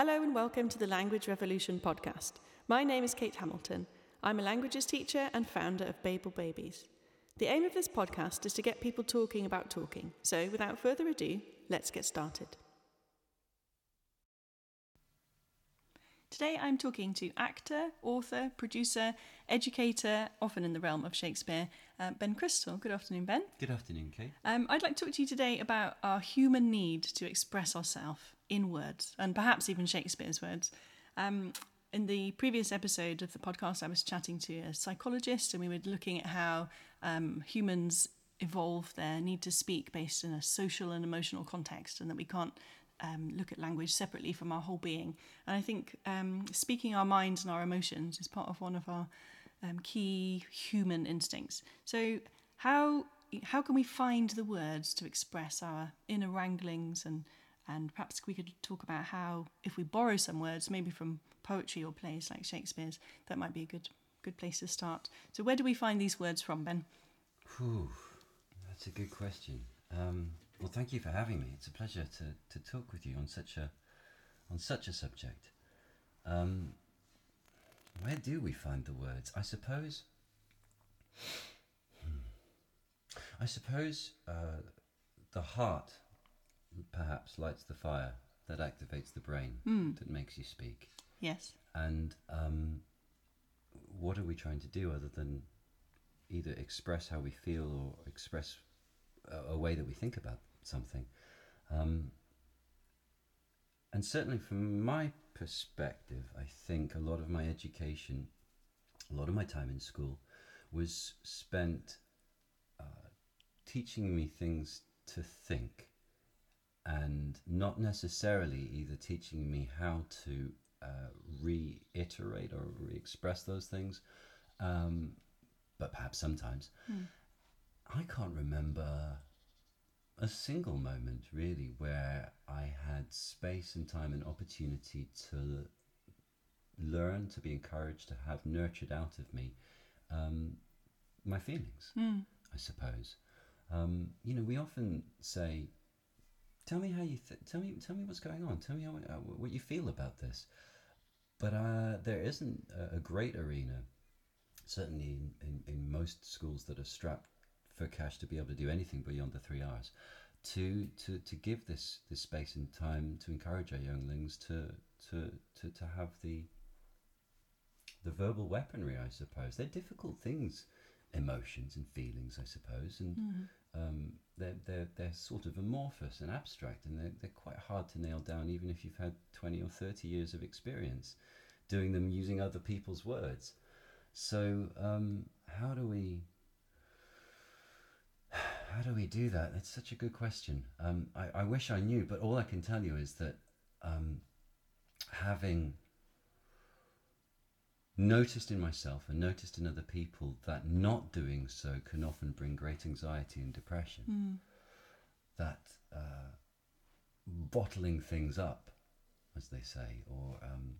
Hello and welcome to the Language Revolution podcast. My name is Cate Hamilton. I'm a languages teacher and founder of Babel Babies. The aim of this podcast is to get people talking about talking. So, without further ado, let's get started. Today I'm talking to actor, author, producer, educator, often in the realm of Shakespeare, uh, Ben Crystal. Good afternoon, Ben. Good afternoon, Cate. Um, I'd like to talk to you today about our human need to express ourselves in words, and perhaps even Shakespeare's words. Um, in the previous episode of the podcast, I was chatting to a psychologist, and we were looking at how um, humans evolve their need to speak based in a social and emotional context, and that we can't um, look at language separately from our whole being. And I think um, speaking our minds and our emotions is part of one of our um, key human instincts. So, how how can we find the words to express our inner wranglings and and perhaps we could talk about how if we borrow some words, maybe from poetry or plays like Shakespeare's, that might be a good good place to start. So, where do we find these words from, Ben? Whew, that's a good question. Um, well, thank you for having me. It's a pleasure to, to talk with you on such a on such a subject. Um, where do we find the words? I suppose. Hmm, I suppose uh, the heart perhaps lights the fire that activates the brain Mm. that makes you speak. Yes. And um, what are we trying to do other than either express how we feel or express a, a way that we think about something? Um, and certainly, from my perspective, I think a lot of my education, a lot of my time in school, was spent uh, teaching me things to think and not necessarily either teaching me how to uh, reiterate or re-express those things, um, but perhaps sometimes. Mm. I can't remember a single moment really where I had space and time and opportunity to learn, to be encouraged, to have nurtured out of me um, my feelings, Mm. I suppose. Um, you know, we often say, "Tell me how you th- tell me tell me what's going on. Tell me how, uh, what you feel about this." But uh, there isn't a, a great arena, certainly in, in, in most schools that are strapped for cash to be able to do anything beyond the three hours, to to, to give this, this space and time to encourage our younglings to to, to, to have the the verbal weaponry, I suppose. They're difficult things, emotions and feelings, I suppose, and Mm. um, they're, they're, they're sort of amorphous and abstract, and they're, they're quite hard to nail down, even if you've had 20 or 30 years of experience doing them using other people's words. So, um, how do we. How do we do that? That's such a good question. Um, I, I wish I knew, but all I can tell you is that um, having noticed in myself and noticed in other people that not doing so can often bring great anxiety and depression. Mm. That uh, bottling things up, as they say, or um,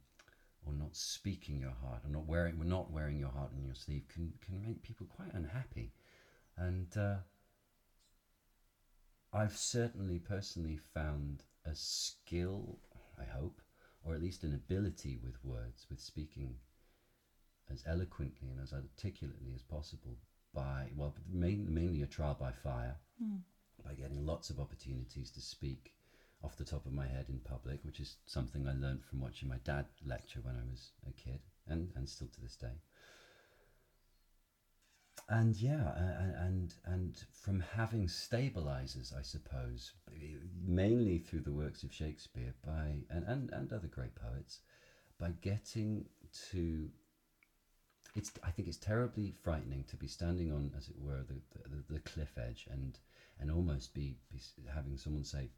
or not speaking your heart, or not wearing, not wearing your heart on your sleeve, can can make people quite unhappy. And uh, I've certainly personally found a skill, I hope, or at least an ability with words, with speaking as eloquently and as articulately as possible by, well, main, mainly a trial by fire, Mm. by getting lots of opportunities to speak off the top of my head in public, which is something I learned from watching my dad lecture when I was a kid and, and still to this day. And yeah, and and from having stabilizers, I suppose, mainly through the works of Shakespeare, by and, and, and other great poets, by getting to it's I think it's terribly frightening to be standing on, as it were, the, the, the cliff edge and and almost be, be having someone say,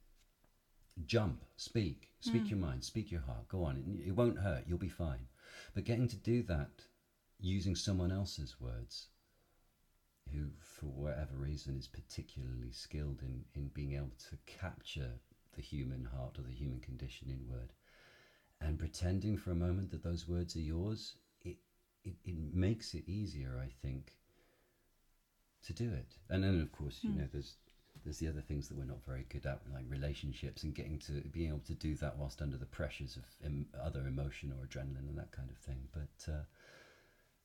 "Jump, speak, speak Mm. your mind, speak your heart, go on, it, it won't hurt, you'll be fine." But getting to do that using someone else's words, who for whatever reason is particularly skilled in in being able to capture the human heart or the human condition in word, and pretending for a moment that those words are yours, it, it, it makes it easier, I think, to do it. And then, of course, you Hmm. know, there's there's the other things that we're not very good at, like relationships and getting to being able to do that whilst under the pressures of em- other emotion or adrenaline and that kind of thing. But uh,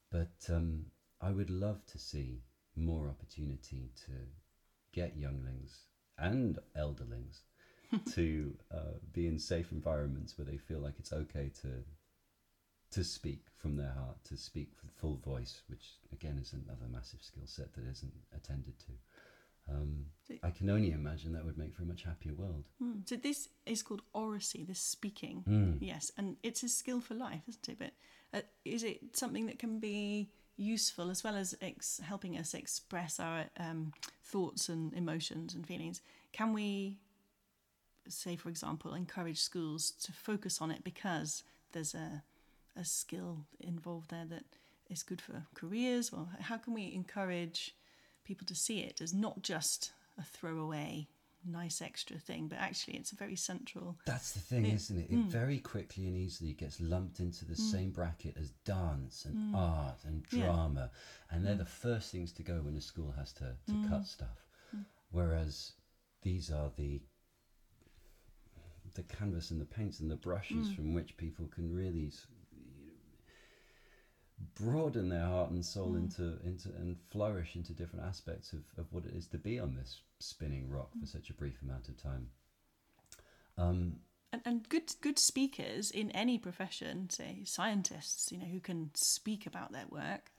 but um, I would love to see more opportunity to get younglings and elderlings to uh, be in safe environments where they feel like it's okay to to speak from their heart, to speak with full voice, which again is another massive skill set that isn't attended to. Um, I can only imagine that would make for a much happier world. Mm. So this is called oracy, this speaking. Mm. Yes, and it's a skill for life, isn't it? But uh, is it something that can be useful as well as ex- helping us express our um, thoughts and emotions and feelings? Can we, say, for example, encourage schools to focus on it because there's a a skill involved there that is good for careers? Or how can we encourage people to see it as not just a throwaway nice extra thing, but actually it's a very central. That's the thing, isn't it? It mm. very quickly and easily gets lumped into the mm. same bracket as dance and mm. art and Yeah. drama, and they're the first things to go when a school has to, to cut stuff. Whereas these are the the canvas and the paints and the brushes from which people can really broaden their heart and soul into into and flourish into different aspects of, of what it is to be on this spinning rock for such a brief amount of time. Um, And, and good good speakers in any profession, say scientists, you know, who can speak about their work,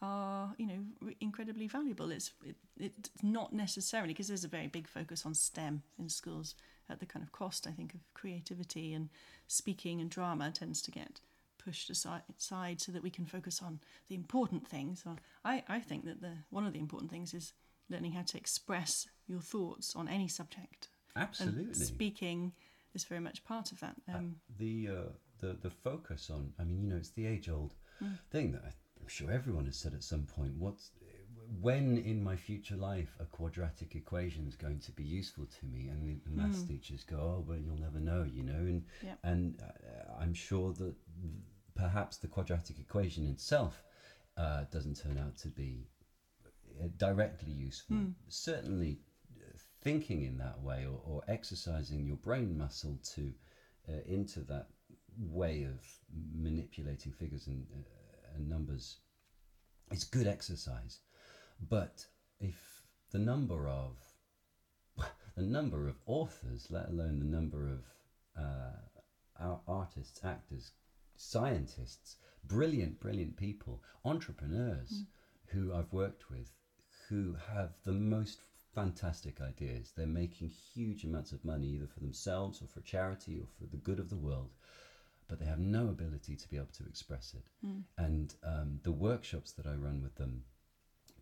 are you know re- incredibly valuable. It's it, it's not necessarily because there's a very big focus on STEM in schools at the kind of cost I think of creativity and speaking and drama tends to get pushed aside, so that we can focus on the important things. So I, I think that the one of the important things is learning how to express your thoughts on any subject. absolutely. And speaking is very much part of that. Um, the uh, the the focus on I mean you know it's the age old thing that I'm sure everyone has said at some point what's when in my future life a quadratic equation is going to be useful to me and the, the maths teachers go oh well you'll never know you know and Yeah. and uh, I'm sure that th- perhaps the quadratic equation itself uh, doesn't turn out to be uh, directly useful. Certainly uh, thinking in that way or, or exercising your brain muscle to uh, into that way of manipulating figures and, uh, and numbers is good exercise. But if the number of the number of authors let alone the number of uh, our artists actors scientists brilliant brilliant people entrepreneurs who i've worked with who have the most fantastic ideas. They're making huge amounts of money either for themselves or for charity or for the good of the world but they have no ability to be able to express it. And um, the workshops that i run with them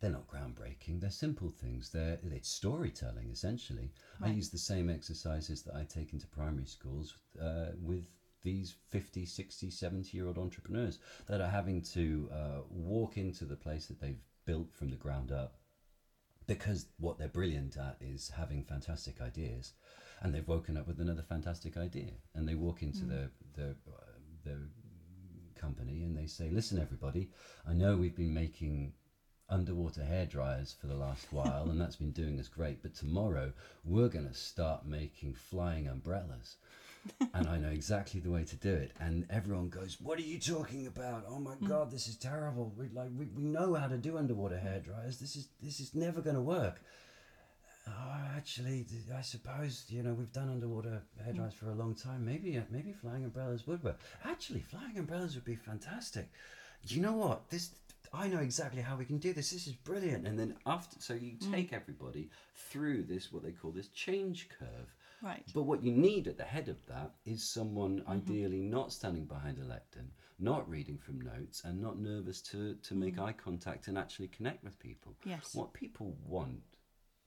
they're not groundbreaking. They're simple things. They're it's storytelling essentially. I use the same exercises that i take into primary schools uh, with these 50 60 70 year old entrepreneurs that are having to uh, walk into the place that they've built from the ground up because what they're brilliant at is having fantastic ideas and they've woken up with another fantastic idea and they walk into their their uh, their company and they say listen everybody i know we've been making underwater hair dryers for the last while and that's been doing us great but tomorrow we're going to start making flying umbrellas and I know exactly the way to do it. And everyone goes, "What are you talking about? Oh my mm. god, this is terrible. We like we, we know how to do underwater hair dryers. This is this is never going to work." Oh, actually, I suppose you know we've done underwater hair dryers mm. for a long time. Maybe uh, maybe flying umbrellas would work. Actually, flying umbrellas would be fantastic. You know what? This I know exactly how we can do this. This is brilliant. And then after, so you mm. take everybody through this what they call this change curve. Right. But what you need at the head of that is someone ideally not standing behind a lectern, not reading from notes, and not nervous to, to make eye contact and actually connect with people. Yes. What people want,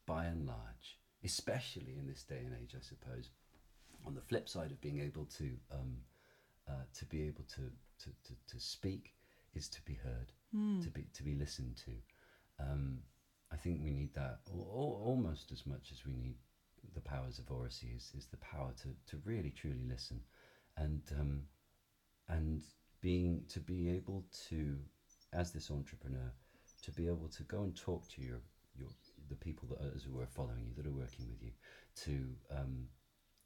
by and large, especially in this day and age, I suppose, on the flip side of being able to um, uh, to be able to, to, to, to speak is to be heard, to be to be listened to. Um, I think we need that al- almost as much as we need the powers of oracy is, is the power to, to really truly listen and um, and being to be able to as this entrepreneur to be able to go and talk to your your the people that are, who are following you, that are working with you, to um,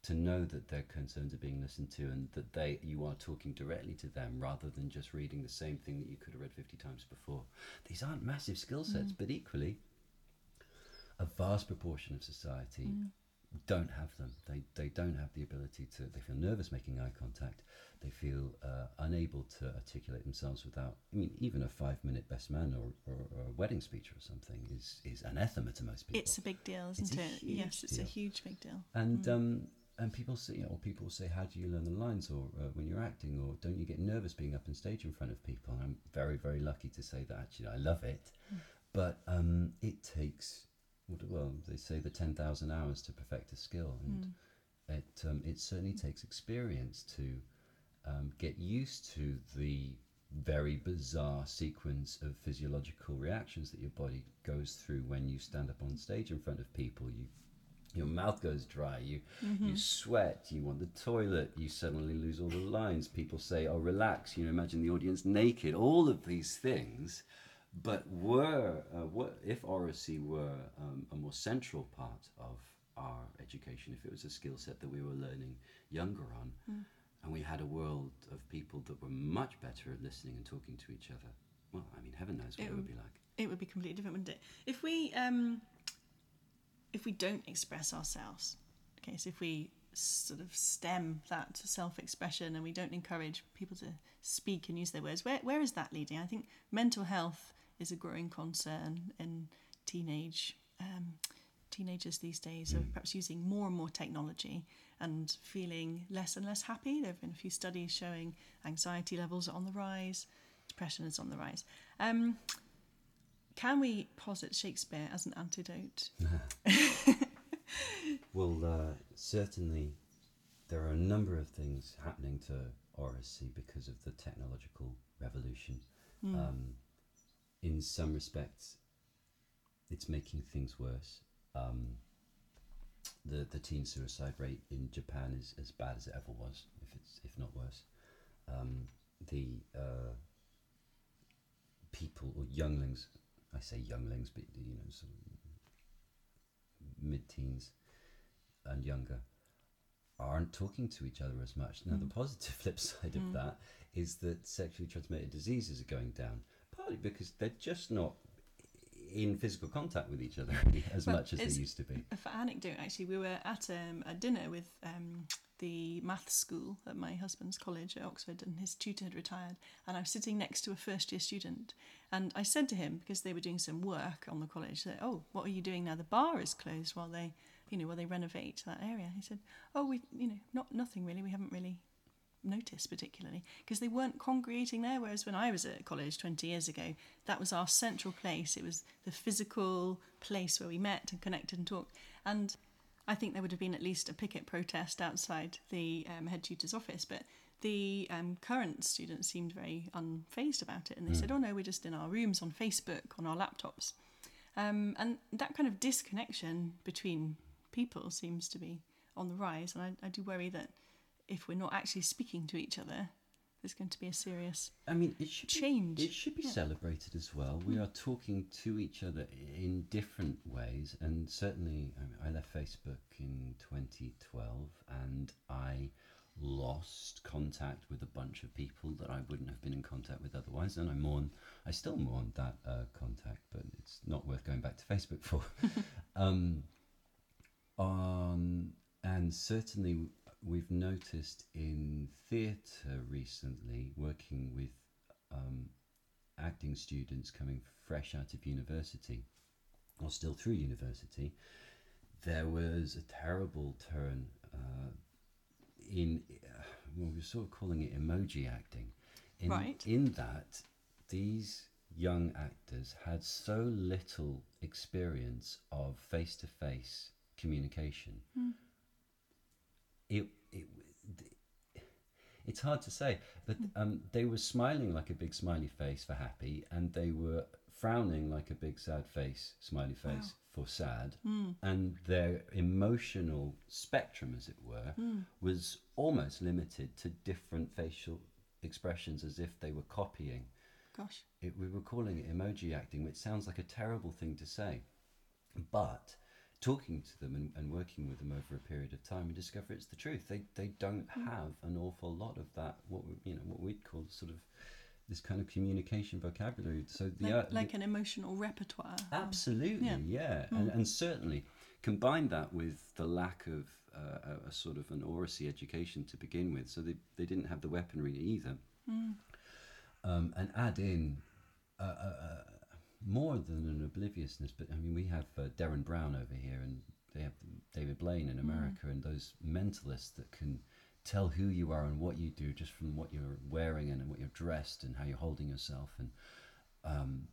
to know that their concerns are being listened to and that they you are talking directly to them rather than just reading the same thing that you could have read 50 times before. These aren't massive skill sets, Mm. but equally, a vast proportion of society Mm. Don't have them. They, they don't have the ability to, they feel nervous making eye contact. They feel uh, unable to articulate themselves without, I mean, even a five minute best man or, or, or a wedding speech or something is, is anathema to most people. It's a big deal, isn't It's it? yes, it's a huge big deal. and um, and people say, or people say, how do you learn the lines, or uh, when you're acting, or don't you get nervous being up on stage in front of people? And I'm very, very lucky to say that actually I love it, but um, it takes, well, they say the ten thousand hours to perfect a skill, and it um, it certainly takes experience to um, get used to the very bizarre sequence of physiological reactions that your body goes through when you stand up on stage in front of people. You your mouth goes dry, you you sweat, you want the toilet, you suddenly lose all the lines. People say, "Oh, relax." You know, imagine the audience naked. All of these things, but were uh, what if oracy were um, a more central part of our education? If it was a skill set that we were learning younger on, and we had a world of people that were much better at listening and talking to each other, well, I mean, heaven knows what It it would would- be like. It would be completely different, wouldn't it? If we um, if we don't express ourselves, okay, so if we sort of stem that self-expression and we don't encourage people to speak and use their words, where where is that leading? I think mental health is a growing concern in teenage um, teenagers these days are perhaps using more and more technology and feeling less and less happy. There have been a few studies showing anxiety levels are on the rise, depression is on the rise. Um, can we posit Shakespeare as an antidote? Well, uh, certainly there are a number of things happening to oracy because of the technological revolution. Um, in some respects, it's making things worse. Um, the the teen suicide rate in Japan is as bad as it ever was, if it's if not worse. Um, the uh, people or younglings, I say younglings, but you know, sort of mid-teens and younger aren't talking to each other as much. Now, the positive flip side of that is that sexually transmitted diseases are going down, partly because they're just not in physical contact with each other as Well, much as they used to be. For anecdote, actually, we were at um, a dinner with um, the maths school at my husband's college at Oxford, and his tutor had retired. And I was sitting next to a first year student, and I said to him because they were doing some work on the college, that oh, what are you doing now? The bar is closed while they, you know, while they renovate that area. He said, oh, we, you know, not nothing really. We haven't really noticed particularly because they weren't congregating there whereas when i was at college 20 years ago that was our central place. It was the physical place where we met and connected and talked. And i think there would have been at least a picket protest outside the um, head tutor's office but the um, current students seemed very unfazed about it and they said oh no we're just in our rooms on facebook on our laptops. Um, and that kind of disconnection between people seems to be on the rise and I, I do worry that if we're not actually speaking to each other, there's going to be a serious I mean, it should change. Be, it should be Yeah. celebrated as well. We are talking to each other in different ways, and certainly, I, mean, I left Facebook in 2012, and I lost contact with a bunch of people that I wouldn't have been in contact with otherwise, and I mourn. I still mourn that uh, contact, but it's not worth going back to Facebook for. um, um, and certainly, we've noticed in theatre recently, working with um, acting students coming fresh out of university or still through university, there was a terrible turn uh, in, uh, well, we're sort of calling it emoji acting. In, Right. In that, these young actors had so little experience of face to face communication. It, it, it's hard to say, but hmm. um, they were smiling like a big smiley face for happy, and they were frowning like a big sad face, smiley face for sad, hmm. and their emotional spectrum, as it were, hmm. was almost limited to different facial expressions, as if they were copying. Gosh, It, we were calling it emoji acting, which sounds like a terrible thing to say. But talking to them and, and working with them over a period of time, we discover it's the truth. They they don't Mm. have an awful lot of that. What we, you know what we'd call sort of this kind of communication vocabulary. So the like, uh, the- an emotional repertoire. Absolutely, Yeah. yeah, And, and certainly combine that with the lack of uh, a, a sort of an oracy education to begin with, so they, they didn't have the weaponry either, um, and add in uh, uh, more than an obliviousness. But I mean, we have uh, Derren Brown over here, and they have David Blaine in America, and those mentalists that can tell who you are and what you do just from what you're wearing and what you're dressed and how you're holding yourself and um,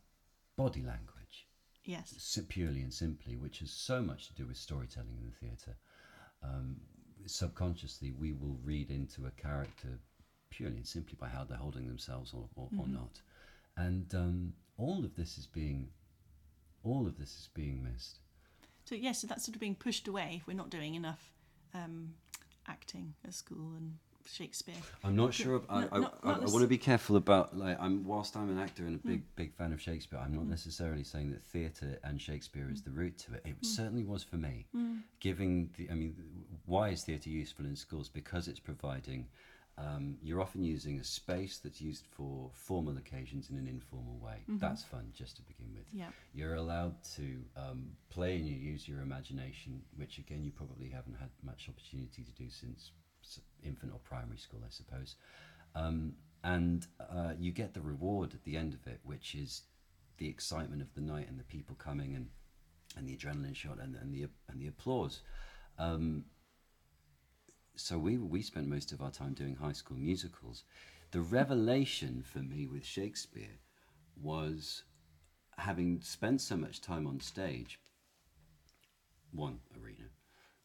body language Yes. purely and simply, which has so much to do with storytelling in the theatre. Um, subconsciously, we will read into a character purely and simply by how they're holding themselves or, or, or not. And um, all of this is being, all of this is being missed. So yes, so that's sort of being pushed away if we're not doing enough um, acting at school and Shakespeare. I'm not sure. Of, I, No- I, not- I, not I this- want to be careful about like. I'm whilst I'm an actor and a big hmm. big fan of Shakespeare. I'm not hmm. necessarily saying that theatre and Shakespeare is hmm. the route to it. It certainly was for me. Giving the, I mean, why is theatre useful in schools? Because it's providing. Um, you're often using a space that's used for formal occasions in an informal way. That's fun, just to begin with. Yeah. You're allowed to um, play and you use your imagination, which again you probably haven't had much opportunity to do since infant or primary school, I suppose. Um, and uh, you get the reward at the end of it, which is the excitement of the night and the people coming and, and the adrenaline shot and, and the and the applause. Um, so we we spent most of our time doing high school musicals. The revelation for me with Shakespeare was having spent so much time on stage, one arena,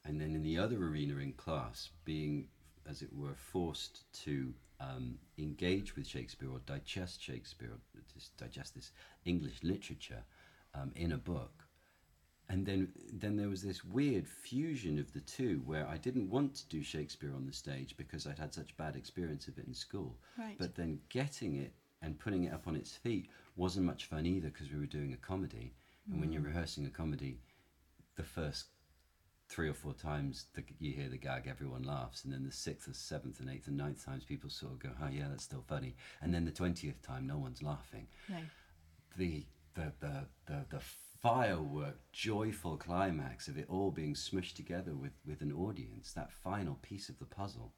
and then in the other arena in class, being, as it were, forced to um, engage with Shakespeare or digest Shakespeare or digest this English literature um, in a book. And then, then there was this weird fusion of the two, where I didn't want to do Shakespeare on the stage because I'd had such bad experience of it in school. Right. But then getting it and putting it up on its feet wasn't much fun either because we were doing a comedy. And when you're mm. rehearsing a comedy, the first three or four times the, you hear the gag, everyone laughs, and then the sixth, or seventh, and eighth, and ninth times people sort of go, "Oh yeah, that's still funny," and then the twentieth time, no one's laughing. No. The the the the, the firework, joyful climax of it all being smushed together with with an audience, that final piece of the puzzle.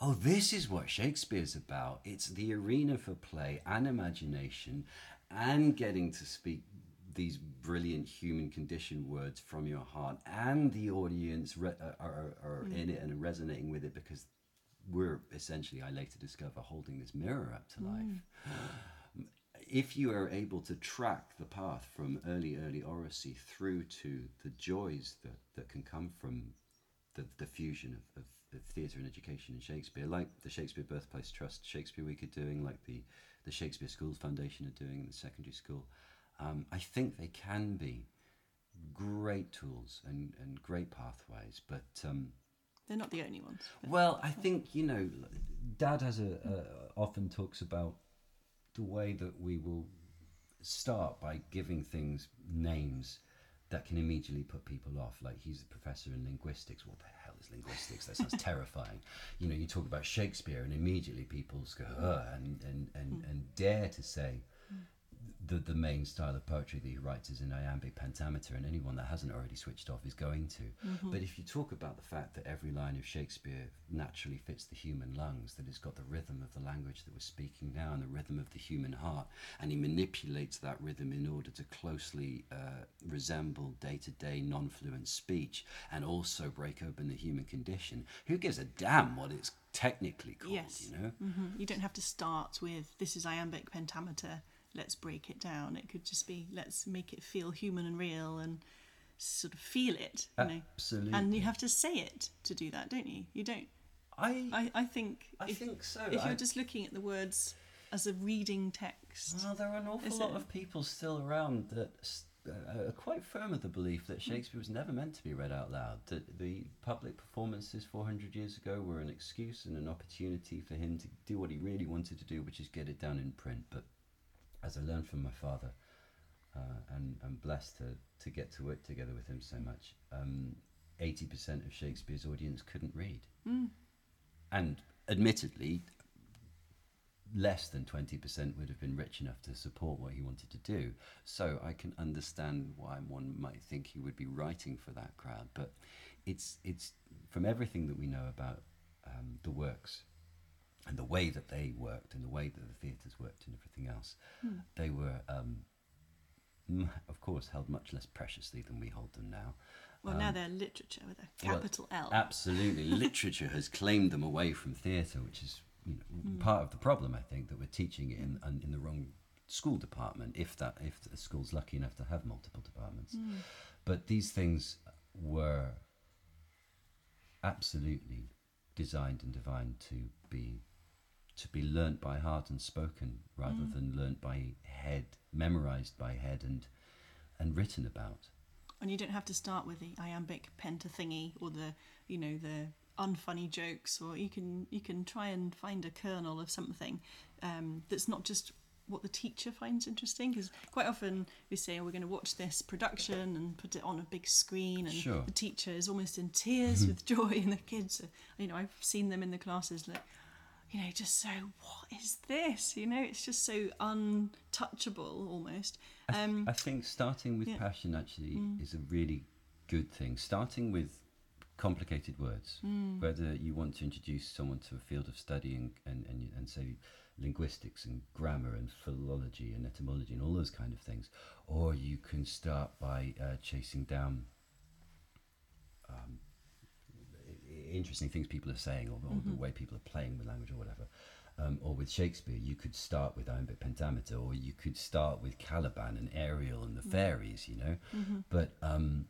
Oh, this is what Shakespeare's about. It's the arena for play and imagination and getting to speak these brilliant human condition words from your heart and the audience re- uh, are, are, are in it and resonating with it because we're essentially, I later discover, holding this mirror up to life. If you are able to track the path from early, early oracy through to the joys that, that can come from the, the fusion of, of, of theatre and education and Shakespeare, like the Shakespeare Birthplace Trust Shakespeare Week are doing, like the, the Shakespeare Schools Foundation are doing in the secondary school, um, I think they can be great tools and, and great pathways. But um, They're not the only ones. well, I think you know, Dad has a, a often talks about the way that we will start by giving things names that can immediately put people off. Like he's a professor in linguistics. What the hell is linguistics? That sounds terrifying. You know, you talk about Shakespeare, and immediately people go Ugh, and and and hmm. and dare to say the the main style of poetry that he writes is in iambic pentameter, and anyone that hasn't already switched off is going to. But if you talk about the fact that every line of Shakespeare naturally fits the human lungs, that it's got the rhythm of the language that we're speaking now and the rhythm of the human heart, and he manipulates that rhythm in order to closely uh, resemble day-to-day non-fluent speech and also break open the human condition. Who gives a damn what it's technically called? Yes. You know. Mhm. You don't have to start with this is iambic pentameter. Let's break it down. It could just be let's make it feel human and real and sort of feel it. You know. Absolutely. And you have to say it to do that, don't you? You don't. I I, I think. I if, think so. If I- you're just looking at the words as a reading text, Well, there are an awful lot it? of people still around that uh, are quite firm of the belief that Shakespeare was never meant to be read out loud. That the public performances 400 years ago were an excuse and an opportunity for him to do what he really wanted to do, which is get it down in print. But as I learned from my father, uh, and and blessed to to get to work together with him so much. Um, Eighty percent of Shakespeare's audience couldn't read, Mm. and admittedly, less than twenty percent would have been rich enough to support what he wanted to do. So I can understand why one might think he would be writing for that crowd, but it's it's from everything that we know about um, the works and the way that they worked and the way that the theatres worked and everything else, Hmm. they were, um, m- of course, held much less preciously than we hold them now. Well, now Um, they're literature with a well, capital L. Absolutely, literature has claimed them away from theatre, which is you know, Hmm. part of the problem. I think that we're teaching it in in, in the wrong school department. If that if the school's lucky enough to have multiple departments, Mm. but these things were absolutely designed and divined to be to be learnt by heart and spoken rather Mm. than learnt by head, memorized by head and and written about. And you don't have to start with the iambic pentathingy or the, you know, the unfunny jokes, or you can you can try and find a kernel of something um, that's not just what the teacher finds interesting. Because quite often we say oh, we're going to watch this production and put it on a big screen, and Sure. the teacher is almost in tears with joy, and the kids, are, you know, I've seen them in the classes like. You know, just so what is this? You know, it's just so untouchable almost. I, th- Um, I think starting with yeah. passion actually Mm. is a really good thing. Starting with complicated words, Mm. whether you want to introduce someone to a field of study and, and, and, and say linguistics and grammar and philology and etymology and all those kind of things, or you can start by uh, chasing down um, interesting things people are saying or, or the Mhm. way people are playing with language or whatever. Um, or with Shakespeare, you could start with iambic pentameter, or you could start with Caliban and Ariel and the fairies, you know. mhm. But um,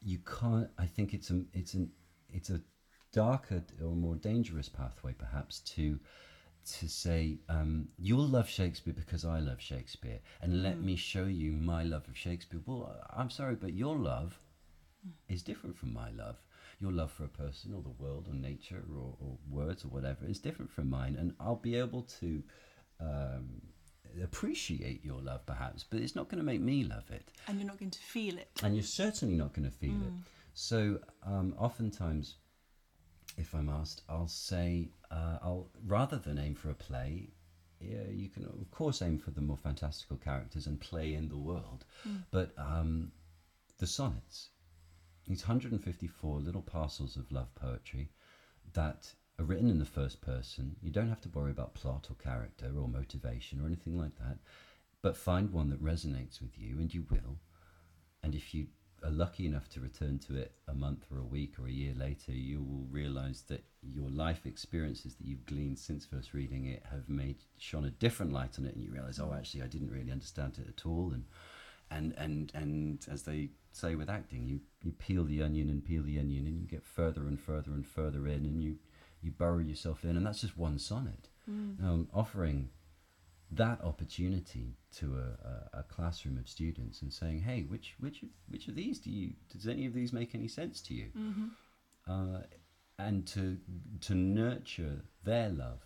you can't. I think it's a it's an it's a darker or more dangerous pathway, perhaps, to to say um, you'll love Shakespeare because I love Shakespeare, and let Mm. me show you my love of Shakespeare. Well, I'm sorry, but your love is different from my love. Your love for a person or the world or nature or, or words or whatever is different from mine, and I'll be able to um, appreciate your love perhaps, but it's not going to make me love it and you're not going to feel it. and you're certainly not going to feel it. Mm. So, um, oftentimes, if I'm asked, I'll say, uh, I'll rather than aim for a play, yeah, you can of course aim for the more fantastical characters and play in the world, Mm. but um, the sonnets, these 154 little parcels of love poetry that are written in the first person. You don't have to worry about plot or character or motivation or anything like that, but find one that resonates with you, and you will. And if you are lucky enough to return to it a month or a week or a year later, you will realize that your life experiences that you've gleaned since first reading it have made shone a different light on it, and you realize, oh, actually, I didn't really understand it at all, and and and and as they say with acting, you you peel the onion and peel the onion, and you get further and further and further in, and you you burrow yourself in, and that's just one sonnet. Mm. Now, offering that opportunity to a, a, a classroom of students and saying, "Hey, which which of- which of these do you? Does any of these make any sense to you?" Mhm. Uh, and to to nurture their love,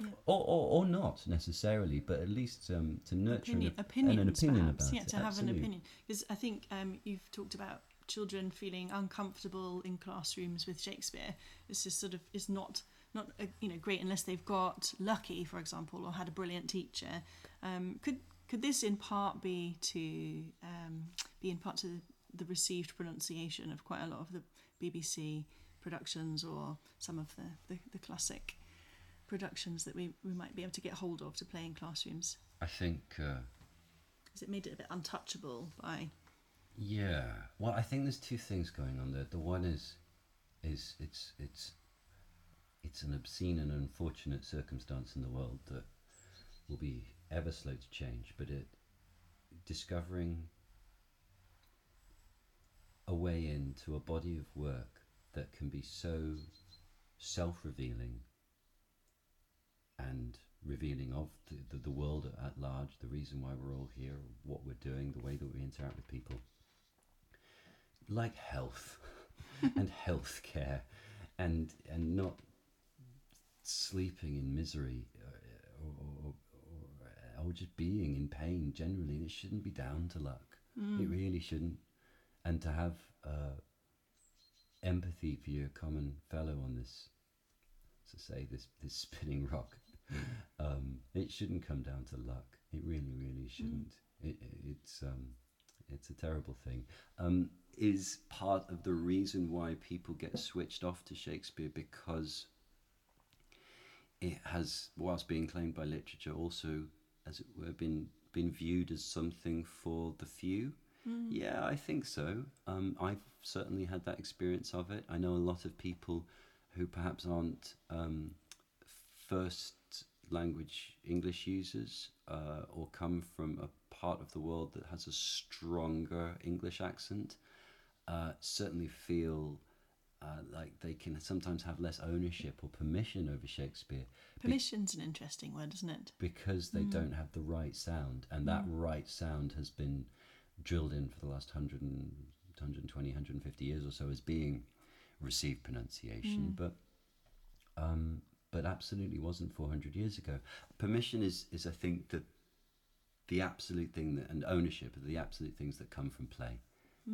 Yeah. or, or or not necessarily, but at least um, to nurture Opinion, an, opinions, an opinion perhaps. about yeah, it. to have an opinion. Because I think um, you've talked about children feeling uncomfortable in classrooms with Shakespeare. It's just sort of is not not uh, you know great unless they've got lucky, for example, or had a brilliant teacher. Um, could could this in part be to um, be in part to the received pronunciation of quite a lot of the BBC productions or some of the, the, the classic productions that we, we might be able to get hold of to play in classrooms? I think. Uh, it made it a bit untouchable by Yeah. Well, I think there's two things going on there. The one is, is it's it's it's an obscene and unfortunate circumstance in the world that will be ever slow to change. But it discovering a way into a body of work that can be so self-revealing and revealing of the, the, the world at large, the reason why we're all here, what we're doing, the way that we interact with people. Like health and health care and, and not sleeping in misery uh, or, or, or, or just being in pain generally. And it shouldn't be down to luck. It really shouldn't. And to have uh, empathy for your common fellow on this, to say this this spinning rock, um, it shouldn't come down to luck. It really, really shouldn't. It, it's um, it's a terrible thing. Um, is part of the reason why people get switched off to Shakespeare because it has, whilst being claimed by literature, also as it were been been viewed as something for the few. Yeah, I think so. Um, I've certainly had that experience of it. I know a lot of people who perhaps aren't um, first language English users uh, or come from a part of the world that has a stronger English accent uh, certainly feel uh, like they can sometimes have less ownership or permission over Shakespeare Permission's an interesting word, isn't it? because they don't have the right sound, and that right sound has been drilled in for the last 100 and, 120, 150 years or so as being received pronunciation, but um, but absolutely wasn't 400 years ago. Permission is, is I think, the, the absolute thing that, and ownership are the absolute things that come from play.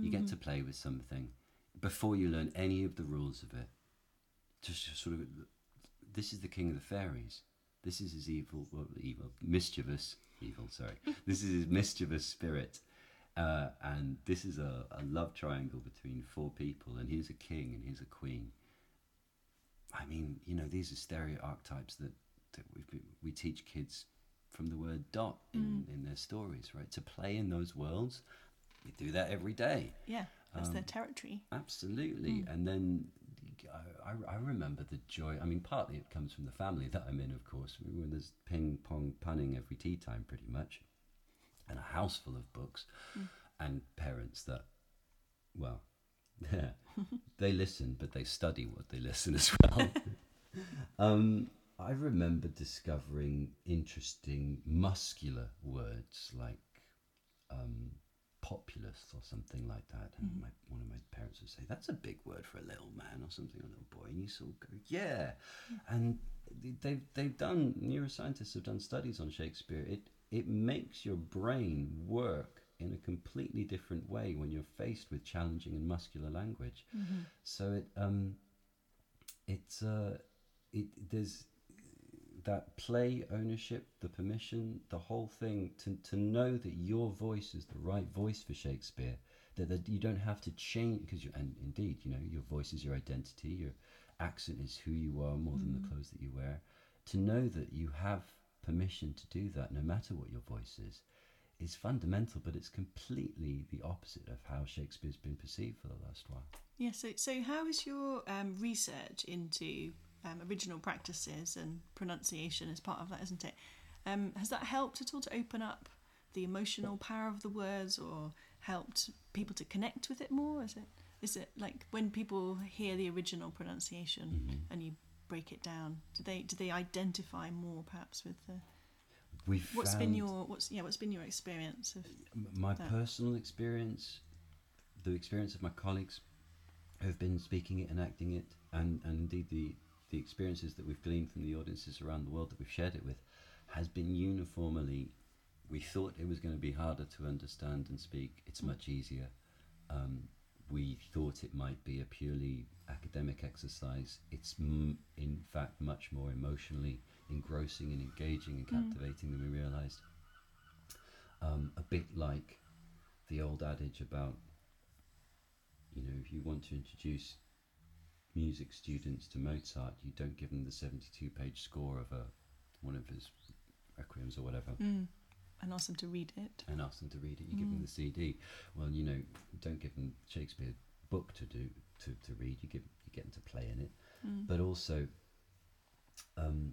You get to play with something before you learn any of the rules of it. Just sort of, this is the king of the fairies. This is his evil, well, evil, mischievous, evil, sorry. this is his mischievous spirit. Uh, and this is a, a love triangle between four people, and he's a king and he's a queen. I mean, you know, these are stereotypes that, that we we teach kids from the word dot in, mm. in their stories, right? To play in those worlds, we do that every day. Yeah, that's Um, their territory. Absolutely. Mm. And then I, I, remember the joy. I mean, partly it comes from the family that I'm in, of course. I mean, when there's ping pong punning every tea time, pretty much, and a house full of books, mm. and parents that, well, they listen, but they study what they listen as well. um, I remember discovering interesting muscular words like um, populous or something like that. And my, one of my parents would say, "That's a big word for a little man or something, a little boy," and you sort of go, "Yeah." And they've they've done neuroscientists have done studies on Shakespeare. It it makes your brain work in a completely different way when you're faced with challenging and muscular language. So it um it's uh it there's that play ownership, the permission, the whole thing to, to know that your voice is the right voice for Shakespeare, that, that you don't have to change because you and indeed you know your voice is your identity, your accent is who you are more than the clothes that you wear. To know that you have permission to do that, no matter what your voice is, is fundamental, but it's completely the opposite of how Shakespeare's been perceived for the last while. Yeah, so, so how is your um, research into um, original practices and pronunciation as part of that, isn't it? Um, has that helped at all to open up the emotional power of the words or helped people to connect with it more? Is it is it like when people hear the original pronunciation and you break it down, do they do they identify more perhaps with the We've what's been your what's yeah what's been your experience of my that? personal experience, the experience of my colleagues who have been speaking it and acting it, and, and indeed the, the experiences that we've gleaned from the audiences around the world that we've shared it with, has been uniformly. We thought it was going to be harder to understand and speak. It's much easier. Um, we thought it might be a purely academic exercise. It's m- in fact much more emotionally engrossing and engaging and captivating than we realised um, a bit like the old adage about, you know, if you want to introduce music students to Mozart, you don't give them the 72 page score of a, one of his requiems or whatever. Mm, and ask them to read it? and ask them to read it. You give them the CD. Well, you know, don't give them Shakespeare book to do to, to read. You give you get them to play in it, but also um,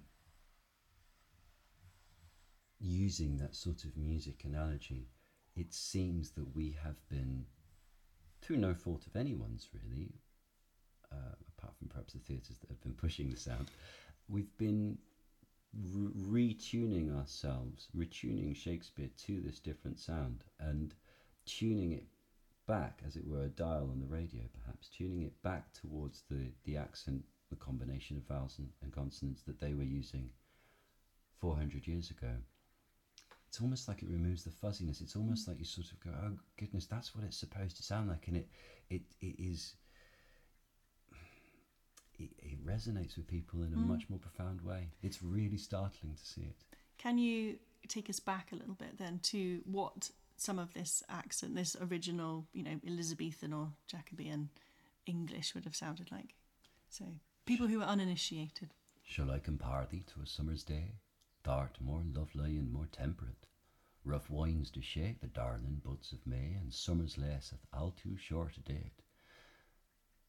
using that sort of music analogy. It seems that we have been, through no fault of anyone's really, uh, apart from perhaps the theatres that have been pushing the sound, we've been re- retuning ourselves, retuning Shakespeare to this different sound and tuning it back, as it were, a dial on the radio, perhaps, tuning it back towards the, the accent, the combination of vowels and, and consonants that they were using 400 years ago. it's almost like it removes the fuzziness. It's almost like you sort of go, oh goodness, that's what it's supposed to sound like, and it it it is. It, it resonates with people in a mm. much more profound way. It's really startling to see it. Can you take us back a little bit then to what some of this accent, this original, you know, Elizabethan or Jacobean English would have sounded like? So, people who are uninitiated. Shall I compare thee to a summer's day? Thou'rt more lovely and more temperate. Rough winds do shake the darling buds of May, and summer's laseth all too short a date.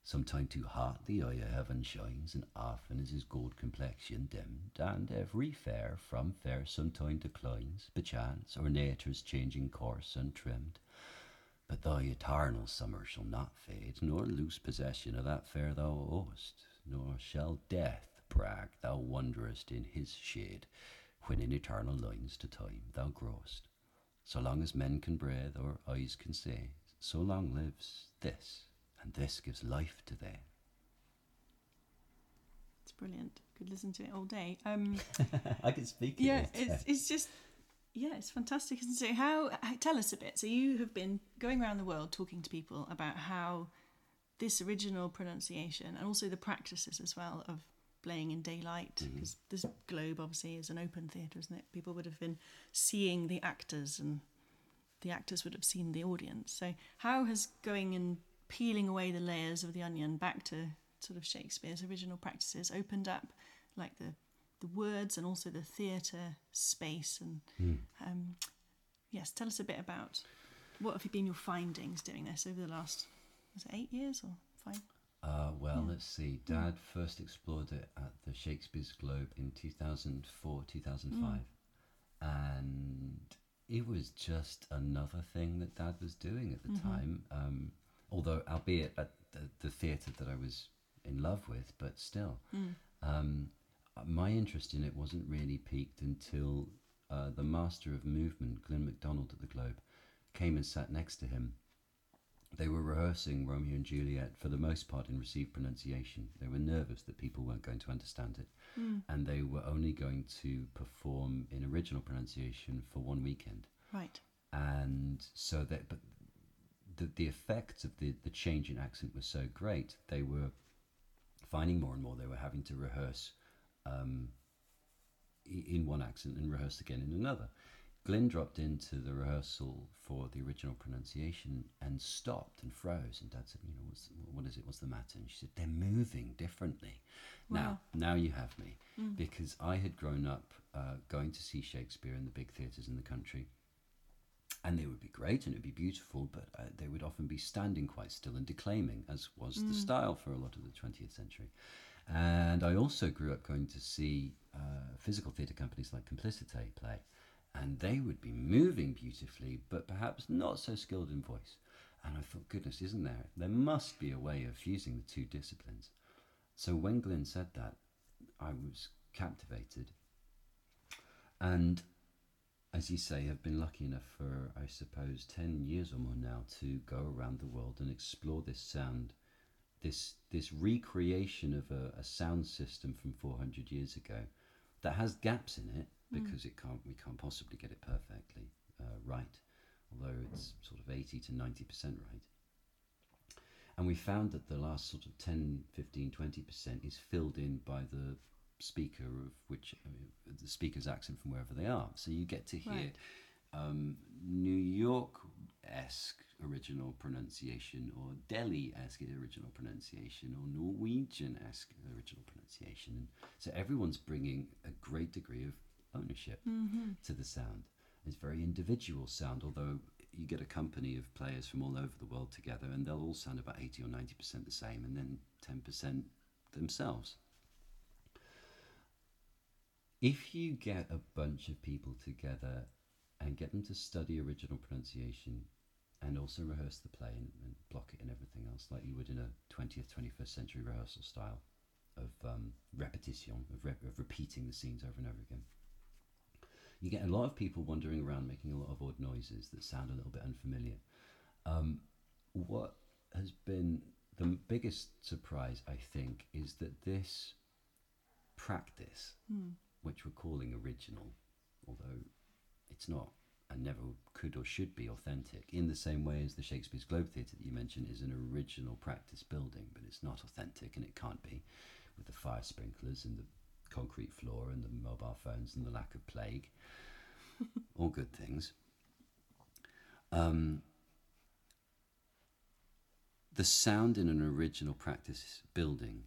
Sometime too hot the eye of heaven shines, and often is his gold complexion dimmed, and every fair from fair sometime declines, perchance, or nature's changing course untrimmed. But thy eternal summer shall not fade, nor lose possession of that fair thou owest, nor shall death brag thou wanderest in his shade, when in eternal lines to time thou growest. So long as men can breathe or eyes can see, so long lives this, and this gives life to them. It's brilliant. Could listen to it all day. Um, I can speak it. yeah, it's, it's just, yeah, it's fantastic. Isn't it? How, tell us a bit. So, you have been going around the world talking to people about how this original pronunciation and also the practices as well of playing in daylight because this globe obviously is an open theatre isn't it people would have been seeing the actors and the actors would have seen the audience so how has going and peeling away the layers of the onion back to sort of shakespeare's original practices opened up like the the words and also the theatre space and um, yes tell us a bit about what have been your findings doing this over the last was it eight years or five Uh, well, let's see. Dad first explored it at the Shakespeare's Globe in 2004, 2005. And it was just another thing that Dad was doing at the time. Um, although, albeit at the, the theatre that I was in love with, but still. Um, my interest in it wasn't really peaked until uh, the master of movement, Glynn MacDonald at the Globe, came and sat next to him they were rehearsing Romeo and Juliet for the most part in received pronunciation. They were nervous that people weren't going to understand it, and they were only going to perform in original pronunciation for one weekend. right And so that, but the the effect of the the change in accent was so great. They were finding more and more they were having to rehearse um, in one accent and rehearse again in another. Glynn dropped into the rehearsal for the original pronunciation and stopped and froze. And Dad said, "You know, what's, what is it? What's the matter?" And she said, "They're moving differently." Now, now you have me because I had grown up uh, going to see Shakespeare in the big theatres in the country, and they would be great and it would be beautiful, but uh, they would often be standing quite still and declaiming, as was the style for a lot of the 20th century. And I also grew up going to see uh, physical theatre companies like Complicite play, and they would be moving beautifully, but perhaps not so skilled in voice. And I thought, goodness, isn't there? There must be a way of fusing the two disciplines. So when Glynn said that, I was captivated. And as you say, have been lucky enough for, I suppose, 10 years or more now to go around the world and explore this sound, this, this recreation of a, a sound system from 400 years ago that has gaps in it because it can't, we can't possibly get it perfectly uh, right, although it's sort of 80 to 90% right. And we found that the last sort of 10, 15, 20% is filled in by the speaker of which I mean, the speaker's accent from wherever they are. So you get to hear Right. um, New York esque original pronunciation, or Delhi esque original pronunciation, or Norwegian esque original pronunciation. And so everyone's bringing a great degree of ownership to the sound. It's very individual sound, although you get a company of players from all over the world together and they'll all sound about 80 or 90% the same and then 10% themselves. If you get a bunch of people together and get them to study original pronunciation and also rehearse the play and, and block it and everything else, like you would in a 20th, 21st century rehearsal style of um, repetition, of, re- of repeating the scenes over and over again, you get a lot of people wandering around making a lot of odd noises that sound a little bit unfamiliar. Um, what has been the biggest surprise, I think, is that this practice, which we're calling original, although it's not and never could or should be authentic. In the same way as the Shakespeare's Globe Theatre that you mentioned is an original practice building, but it's not authentic and it can't be with the fire sprinklers and the concrete floor and the mobile phones and the lack of plague. All good things. Um, the sound in an original practice building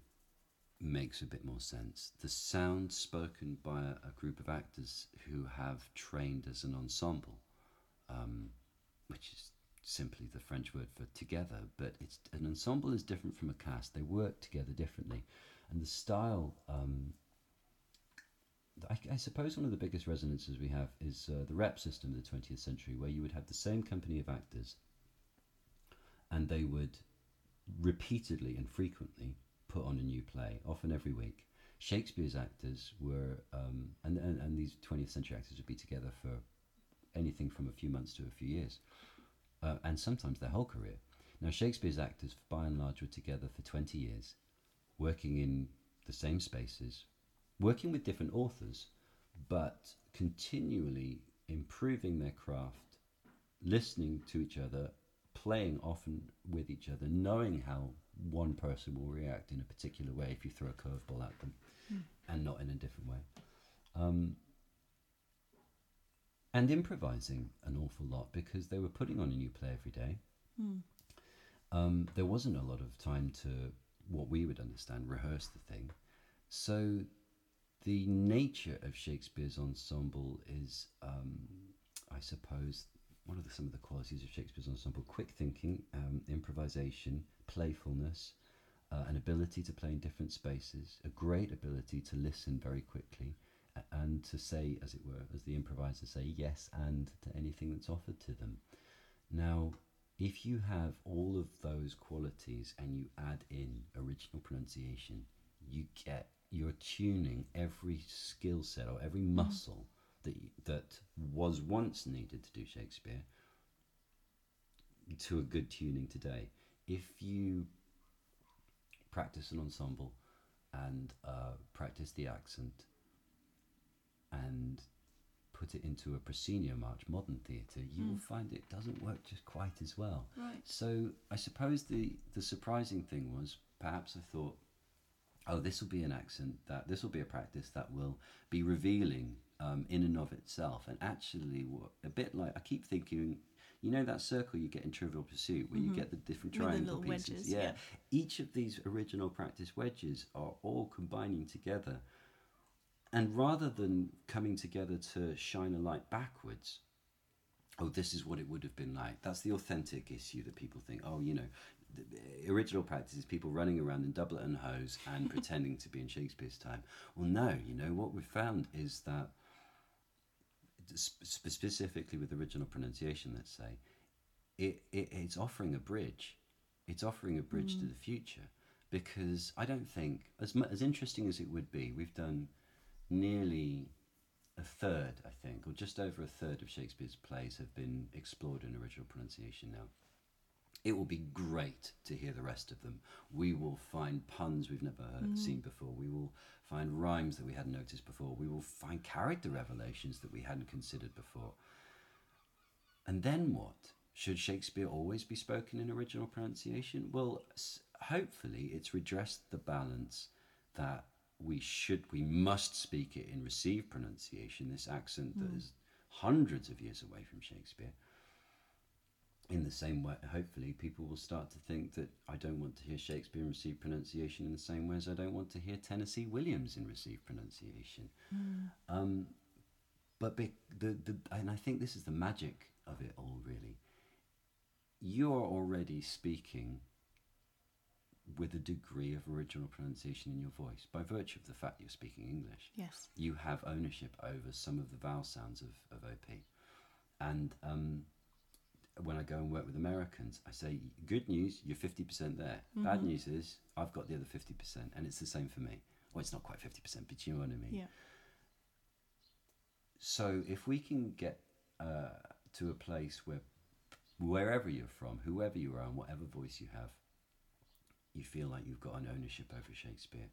makes a bit more sense. The sound spoken by a, a group of actors who have trained as an ensemble, um, which is simply the French word for together, but it's an ensemble is different from a cast. They work together differently, and the style. Um, I, I, suppose one of the biggest resonances we have is uh, the rep system of the 20th century, where you would have the same company of actors, and they would repeatedly and frequently put on a new play, often every week. Shakespeare's actors were, um, and, and, and these 20th century actors would be together for anything from a few months to a few years, uh, and sometimes their whole career. Now, Shakespeare's actors, by and large, were together for 20 years, working in the same spaces, working with different authors, but continually improving their craft, listening to each other, playing often with each other, knowing how one person will react in a particular way if you throw a curveball at them mm. and not in a different way. Um, and improvising an awful lot because they were putting on a new play every day. Mm. Um, there wasn't a lot of time to what we would understand rehearse the thing. So the nature of Shakespeare's ensemble is, um, I suppose, one of the, some of the qualities of Shakespeare's ensemble: quick thinking, um, improvisation, playfulness, uh, an ability to play in different spaces, a great ability to listen very quickly, and to say, as it were, as the improvisers say, yes and to anything that's offered to them. Now, if you have all of those qualities and you add in original pronunciation, you get you're tuning every skill set or every mm-hmm. muscle that that was once needed to do Shakespeare to a good tuning today. If you practice an ensemble and uh, practice the accent and put it into a proscenium arch, modern theatre, you mm. will find it doesn't work just quite as well. Right. So I suppose the the surprising thing was perhaps I thought, oh, this will be an accent that this will be a practice that will be revealing um, in and of itself. And actually, a bit like I keep thinking, you know that circle you get in Trivial Pursuit where mm-hmm. you get the different triangle the pieces. Wedges, yeah. yeah. Each of these original practice wedges are all combining together. And rather than coming together to shine a light backwards, oh, this is what it would have been like. That's the authentic issue that people think, oh, you know, the original practice is people running around in doublet and hose and pretending to be in Shakespeare's time. Well, no, you know, what we've found is that specifically with original pronunciation, let's say, it, it it's offering a bridge. It's offering a bridge mm. to the future because I don't think as as interesting as it would be, we've done nearly a third, I think, or just over a third of Shakespeare's plays have been explored in original pronunciation now. It will be great to hear the rest of them. We will find puns we've never heard, mm. seen before. We will find rhymes that we hadn't noticed before. We will find character revelations that we hadn't considered before. And then what? Should Shakespeare always be spoken in original pronunciation? Well, hopefully it's redressed the balance that we should, we must speak it in received pronunciation, this accent mm. that is hundreds of years away from Shakespeare in the same way, hopefully, people will start to think that I don't want to hear Shakespeare in received pronunciation in the same way as I don't want to hear Tennessee Williams in received pronunciation. Mm. Um, but be, the, the, and I think this is the magic of it all, really. You're already speaking with a degree of original pronunciation in your voice by virtue of the fact you're speaking English. Yes. You have ownership over some of the vowel sounds of, of OP. And um, when I go and work with Americans, I say, good news, you're 50% there. Mm-hmm. Bad news is, I've got the other 50%. And it's the same for me. Well, it's not quite 50%, but you know what I mean? Yeah. So if we can get uh, to a place where, wherever you're from, whoever you are, and whatever voice you have, you feel like you've got an ownership over Shakespeare.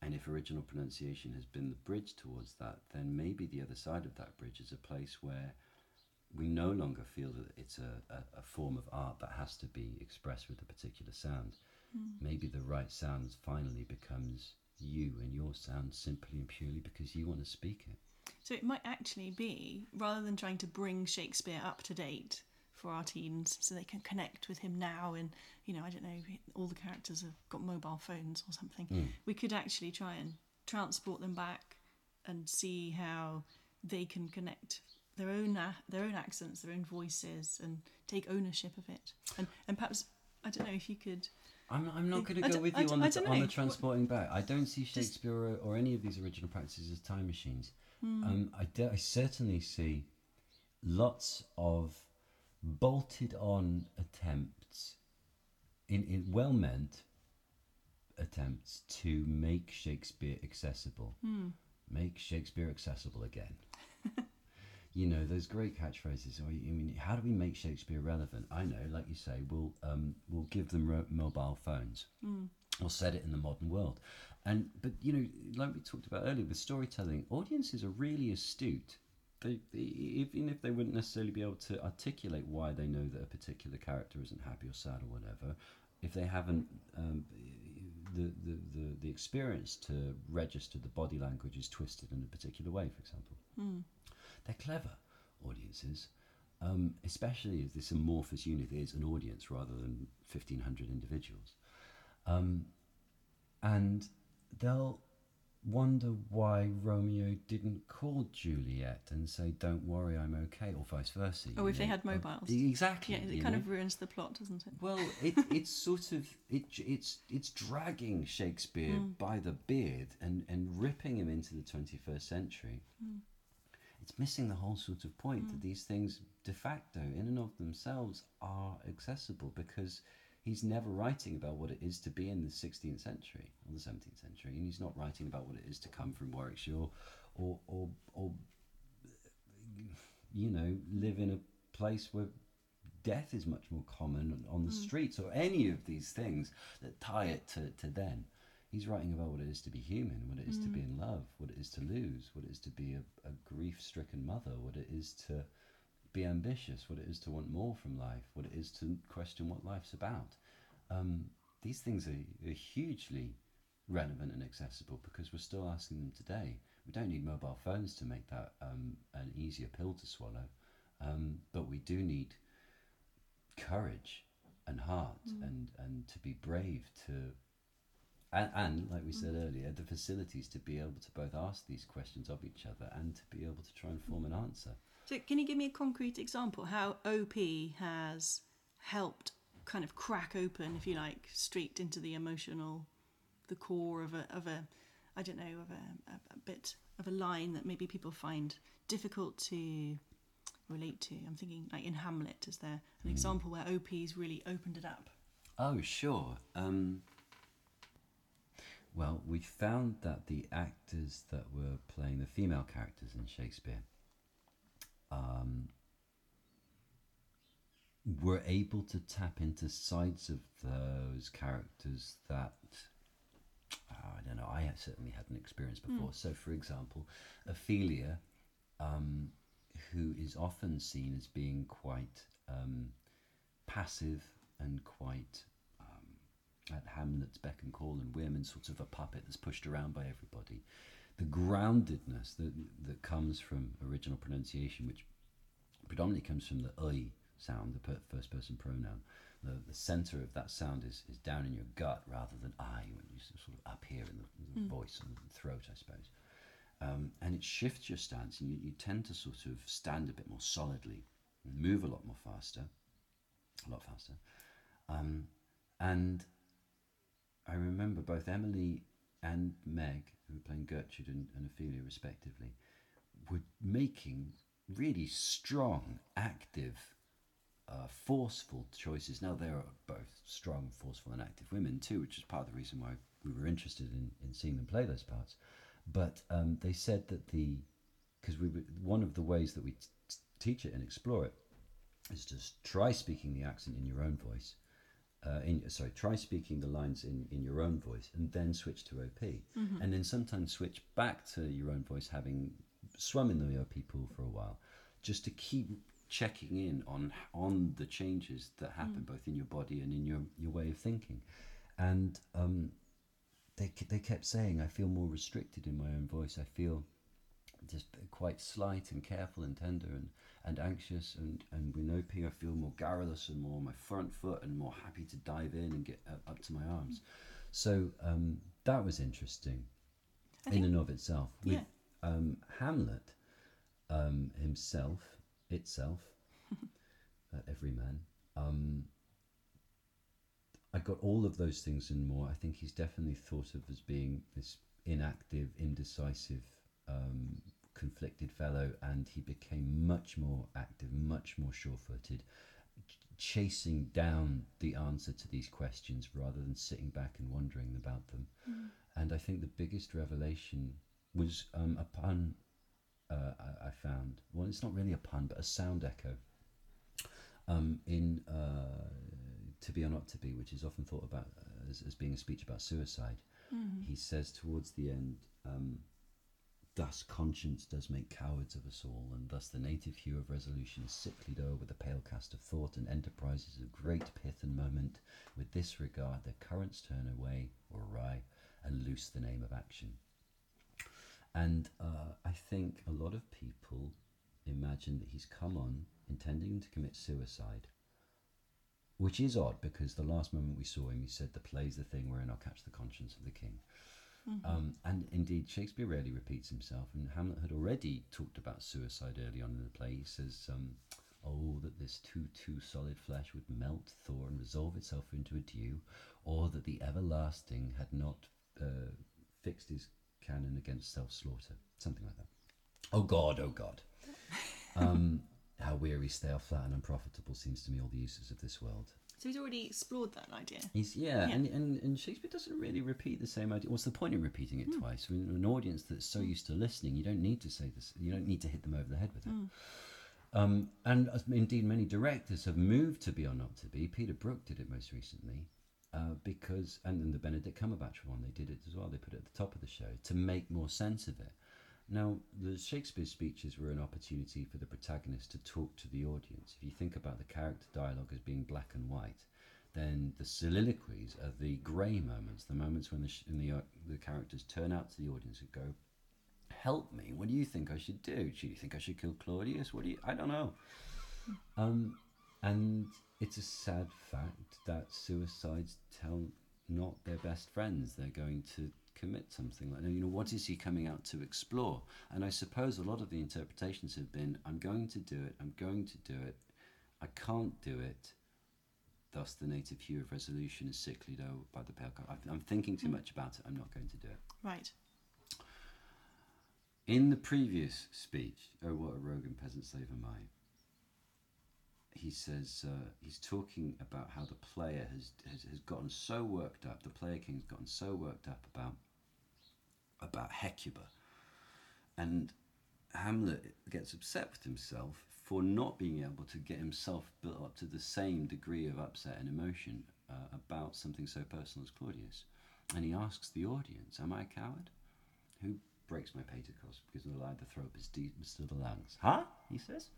And if original pronunciation has been the bridge towards that, then maybe the other side of that bridge is a place where we no longer feel that it's a, a, a form of art that has to be expressed with a particular sound. Hmm. Maybe the right sound finally becomes you and your sound simply and purely because you want to speak it. So it might actually be, rather than trying to bring Shakespeare up to date for our teens so they can connect with him now and, you know, I don't know, all the characters have got mobile phones or something, hmm. we could actually try and transport them back and see how they can connect their own their own accents, their own voices, and take ownership of it. And and perhaps I don't know if you could. I'm, I'm not going to go with you on the, on the transporting back. I don't see Shakespeare or, or any of these original practices as time machines. Hmm. Um, I certainly see lots of bolted on attempts, in, in well meant attempts to make Shakespeare accessible. Hmm. Make Shakespeare accessible again. you know those great catchphrases. Or, I mean, how do we make Shakespeare relevant? I know, like you say, we'll um, we'll give them ro- mobile phones. Or set it in the modern world, and but you know, like we talked about earlier with storytelling, audiences are really astute. They, they even if they wouldn't necessarily be able to articulate why they know that a particular character isn't happy or sad or whatever, if they haven't um, the, the, the, the experience to register the body language is twisted in a particular way, for example. They're clever audiences, um, especially if this amorphous unit is an audience rather than 1,500 individuals. Um, and they'll wonder why Romeo didn't call Juliet and say, Don't worry, I'm okay, or vice versa. Oh, if they know. had Uh, mobiles. exactly. Yeah, it kind know. of ruins the plot, doesn't it? Well, it, it's sort of it, it's it's dragging Shakespeare by the beard and, and ripping him into the twenty first century. It's missing the whole sort of point that hmm. these things de facto, in and of themselves, are accessible because he's never writing about what it is to be in the sixteenth century or the seventeenth century, and he's not writing about what it is to come from Warwickshire or or or you know live in a place where death is much more common on the hmm. streets or any of these things that tie it to, to then. He's writing about what it is to be human, what it is to be in love, what it is to lose, what it is to be a, a grief stricken mother, what it is to be ambitious, what it is to want more from life, what it is to question what life's about. Um, these things are, are hugely relevant and accessible because we're still asking them today. We don't need mobile phones to make that um, an easier pill to swallow, um, but we do need courage and heart and, and to be brave to and, and like we said earlier the facilities to be able to both ask these questions of each other and to be able to try and form an answer So, can you give me a concrete example how OP has helped kind of crack open, if you like, street into the emotional, the core of a of a, I don't know, of a, a, a bit of a line that maybe people find difficult to relate to. I'm thinking like in Hamlet, is there an example where OP's really opened it up? Oh, sure. Um, well, we found that the actors that were playing the female characters in Shakespeare um, were able to tap into sides of those characters that oh, I don't know. I have certainly hadn't experienced before. So, for example, Ophelia, um, who is often seen as being quite um, passive and quite at Hamlet's beck and call and whim, and sort of a puppet that's pushed around by everybody. The groundedness that that comes from original pronunciation, which predominantly comes from the I sound, the per- first person pronoun. The, the center of that sound is, is down in your gut rather than I, when you sort of up here in the, the voice and the throat, I suppose. Um, and it shifts your stance, and you, you tend to sort of stand a bit more solidly, move a lot more faster, a lot faster. Um, and I remember both Emily and Meg, who were playing Gertrude and, and Ophelia respectively, were making really strong, active, uh, forceful choices. Now, they are both strong, forceful, and active women too, which is part of the reason why we were interested in, in seeing them play those parts. But um, they said that the, because we one of the ways that we t- teach it and explore it is to try speaking the accent in your own voice. Uh, in, sorry, try speaking the lines in, in your own voice and then switch to OP. And then sometimes switch back to your own voice, having swum in the OP pool for a while, just to keep checking in on on the changes that happen Mm. both in your body and in your your way of thinking, and um, they they kept saying, I feel more restricted in my own voice. I feel just quite slight and careful and tender and, and anxious and, and with OP I feel more garrulous and more on my front foot and more happy to dive in and get up, up to my arms. So um, that was interesting I in think- and of itself. With Yeah. um, Hamlet um, himself, itself, uh, every man, um, I got all of those things and more. I think he's definitely thought of as being this inactive, indecisive, um, conflicted fellow, and he became much more active, much more sure footed, ch- chasing down the answer to these questions rather than sitting back and wondering about them. And I think the biggest revelation was um, a pun uh, I, I found. Well, it's not really a pun, but a sound echo um, in uh, To Be or Not to Be, which is often thought about as, as being a speech about suicide. He says towards the end, um, Thus conscience does make cowards of us all, and thus the native hue of resolution is sicklied o'er with a pale cast of thought, and enterprises of great pith and moment, with this regard their currents turn away or awry, and loose the name of action. And uh, I think a lot of people imagine that he's come on intending to commit suicide, which is odd because the last moment we saw him, he said, The play's the thing wherein I'll catch the conscience of the king. Um, and indeed, Shakespeare rarely repeats himself, and Hamlet had already talked about suicide early on in the play. He says, um, Oh, that this too, too solid flesh would melt, thaw, and resolve itself into a dew, or that the everlasting had not uh, fixed his canon against self slaughter. Something like that. Oh God, oh God. Um, how weary, stale, flat, and unprofitable seems to me all the uses of this world. So he's already explored that idea. He's yeah, Yeah. And, and and Shakespeare doesn't really repeat the same idea. What's the point in repeating it twice? I mean, an audience that's so used to listening, you don't need to say this. You don't need to hit them over the head with it. Um, and as- indeed, many directors have moved to be or not to be. Peter Brook did it most recently. Uh, because and then the Benedict Cumberbatch one, they did it as well. They put it at the top of the show to make more sense of it. Now, the Shakespeare speeches were an opportunity for the protagonist to talk to the audience. If you think about the character dialogue as being black and white, then the soliloquies are the grey moments, the moments when the, sh- the, uh, the characters turn out to the audience and go, "Help me! What do you think I should do? Do you think I should kill Claudius? What do you? I don't know." Um, and it's a sad fact that suicides tell not their best friends they're going to commit something like that. You know, what is he coming out to explore? And I suppose a lot of the interpretations have been, I'm going to do it, I'm going to do it, I can't do it. Thus, the native hue of resolution is sicklied over by the pale colour. I'm thinking too much about it. I'm not going to do it. Right. In the previous speech, Oh, what a rogue and peasant slave am I, he says uh, he's talking about how the player has, has has gotten so worked up. The player king's gotten so worked up about about Hecuba, and Hamlet gets upset with himself for not being able to get himself built up to the same degree of upset and emotion uh, about something so personal as Claudius, and he asks the audience, "Am I a coward? Who breaks my patercos because I allowed to throw up his deep to the lungs? Huh?" He says.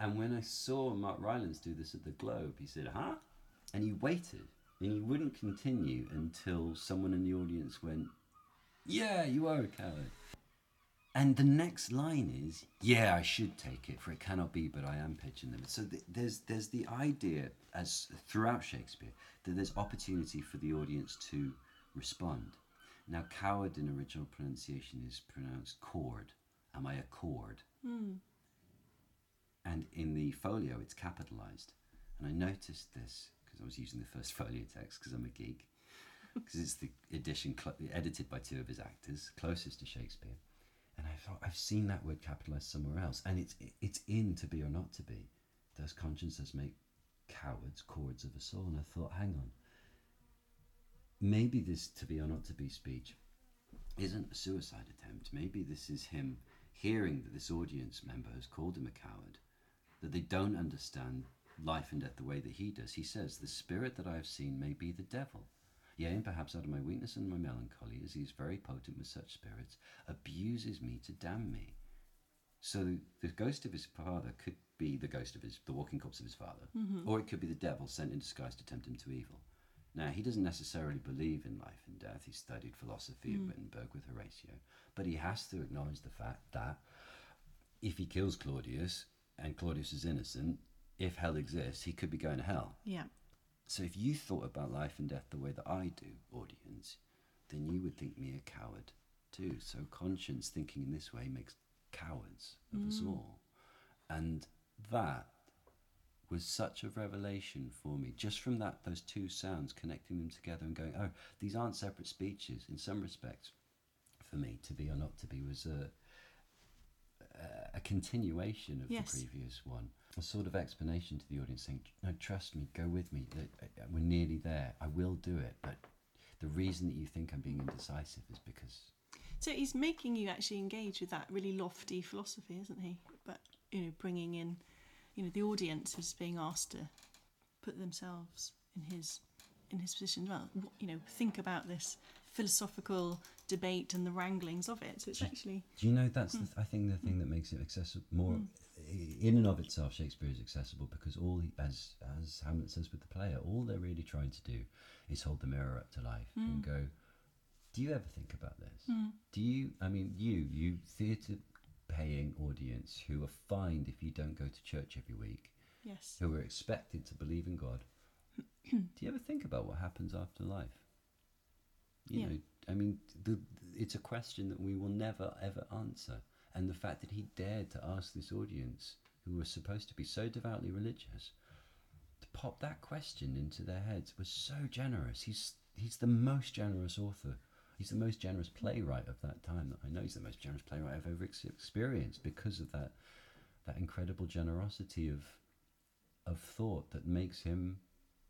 And when I saw Mark Rylance do this at the Globe, he said, huh? And he waited and he wouldn't continue until someone in the audience went, yeah, you are a coward. And the next line is, yeah, I should take it, for it cannot be, but I am pitching them. So th- there's, there's the idea, as throughout Shakespeare, that there's opportunity for the audience to respond. Now, coward in original pronunciation is pronounced cord. Am I a cord? Hmm. and in the folio it's capitalized. And I noticed this because I was using the first folio text because I'm a geek, because it's the edition cl- edited by two of his actors closest to Shakespeare. And I thought I've seen that word capitalized somewhere else, and it's it's in to be or not to be. Those consciences make cowards cords of a soul. And I thought, hang on, maybe this to be or not to be speech isn't a suicide attempt. Maybe this is him hearing that this audience member has called him a coward, that they don't understand life and death the way that he does. He says, The spirit that I have seen may be the devil. Yea, and perhaps out of my weakness and my melancholy, as he is very potent with such spirits, abuses me to damn me. So the ghost of his father could be the ghost of his, the walking corpse of his father, mm-hmm. or it could be the devil sent in disguise to tempt him to evil. Now, he doesn't necessarily believe in life and death. He studied philosophy at mm. Wittenberg with Horatio. But he has to acknowledge the fact that if he kills Claudius and Claudius is innocent, if hell exists, he could be going to hell. Yeah. So if you thought about life and death the way that I do, audience, then you would think me a coward too. So conscience thinking in this way makes cowards of us mm. all. And that was such a revelation for me just from that those two sounds connecting them together and going oh these aren't separate speeches in some respects for me to be or not to be was a a continuation of Yes. the previous one a sort of explanation to the audience saying no trust me go with me we're nearly there i will do it but the reason that you think i'm being indecisive is because So he's making you actually engage with that really lofty philosophy, isn't he? But you know, bringing in, you know, the audience is being asked to put themselves in his in his position. Well, you know, think about this philosophical debate and the wranglings of it. So it's actually Do you know that's hmm. the th- I think the thing that makes it accessible more i- in and of itself Shakespeare is accessible because all he, as as Hamlet says with the player all they're really trying to do is hold the mirror up to life and hmm. go do you ever think about this? Hmm. Do you I mean you you theatre paying audience who are fined if you don't go to church every week yes, who are expected to believe in God do you ever think about what happens after life? You Yeah. know i mean the, it's a question that we will never ever answer and the fact that he dared to ask this audience who were supposed to be so devoutly religious to pop that question into their heads was so generous. He's he's the most generous author. He's the most generous playwright of that time. I know he's the most generous playwright i've ever ex- experienced because of that that incredible generosity of of thought that makes him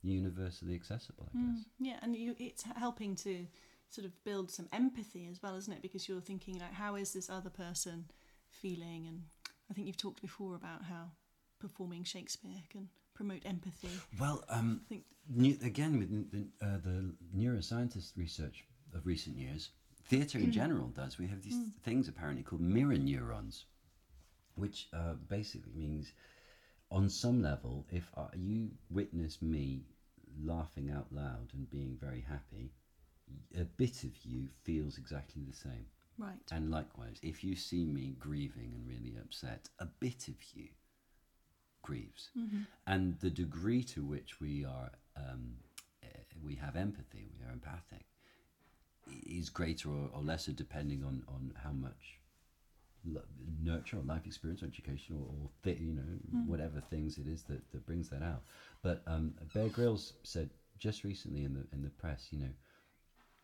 universally accessible i mm, guess. yeah, and you, it's helping to sort of build some empathy as well, isn't it? Because you're thinking like, how is this other person feeling? And I think you've talked before about how performing Shakespeare can promote empathy. Well, um, I think ne- again with the, uh, the neuroscientist research of recent years, theatre in general does. We have these things apparently called mirror neurons, which uh, basically means, on some level, if uh, you witness me laughing out loud and being very happy, bit of you feels exactly the same. right. And likewise, if you see me grieving and really upset, a bit of you grieves. And the degree to which we are, um, eh, we have empathy, we are empathic, is greater or, or lesser depending on, on how much lo- nurture or life experience or education or, or th- you know whatever things it is that, that brings that out. But um, Bear Grylls said just recently in the in the press, you know,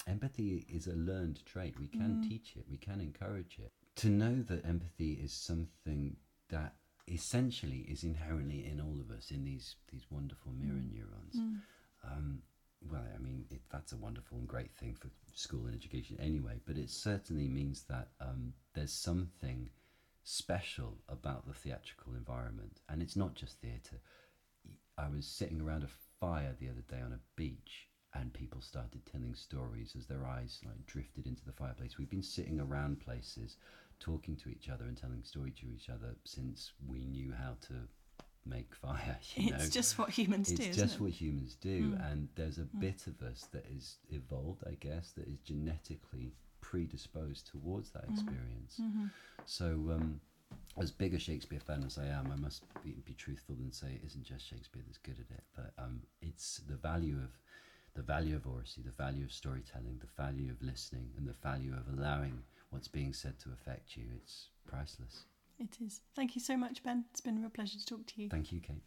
empathy is a learned trait. We can teach it. We can encourage it. To know that empathy is something that essentially is inherently in all of us in these these wonderful mirror neurons. Um, well, I mean, it, that's a wonderful and great thing for school and education anyway, but it certainly means that um, there's something special about the theatrical environment. And it's not just theatre. I was sitting around a fire the other day on a beach and people started telling stories as their eyes like drifted into the fireplace. We've been sitting around places talking to each other and telling story to each other since we knew how to make fire. You It's know? just what humans it's do, isn't just it? Mm. what humans do and there's a bit of us that is evolved i guess that is genetically predisposed towards that Mm-hmm. experience so um, as big a shakespeare fan as i am i must be, be truthful and say it isn't just shakespeare that's good at it but um, it's the value of the value of oracy the value of storytelling the value of listening and the value of allowing what's being said to affect you it's priceless It is. Thank you so much, Ben. It's been a real pleasure to talk to you. thank you Cate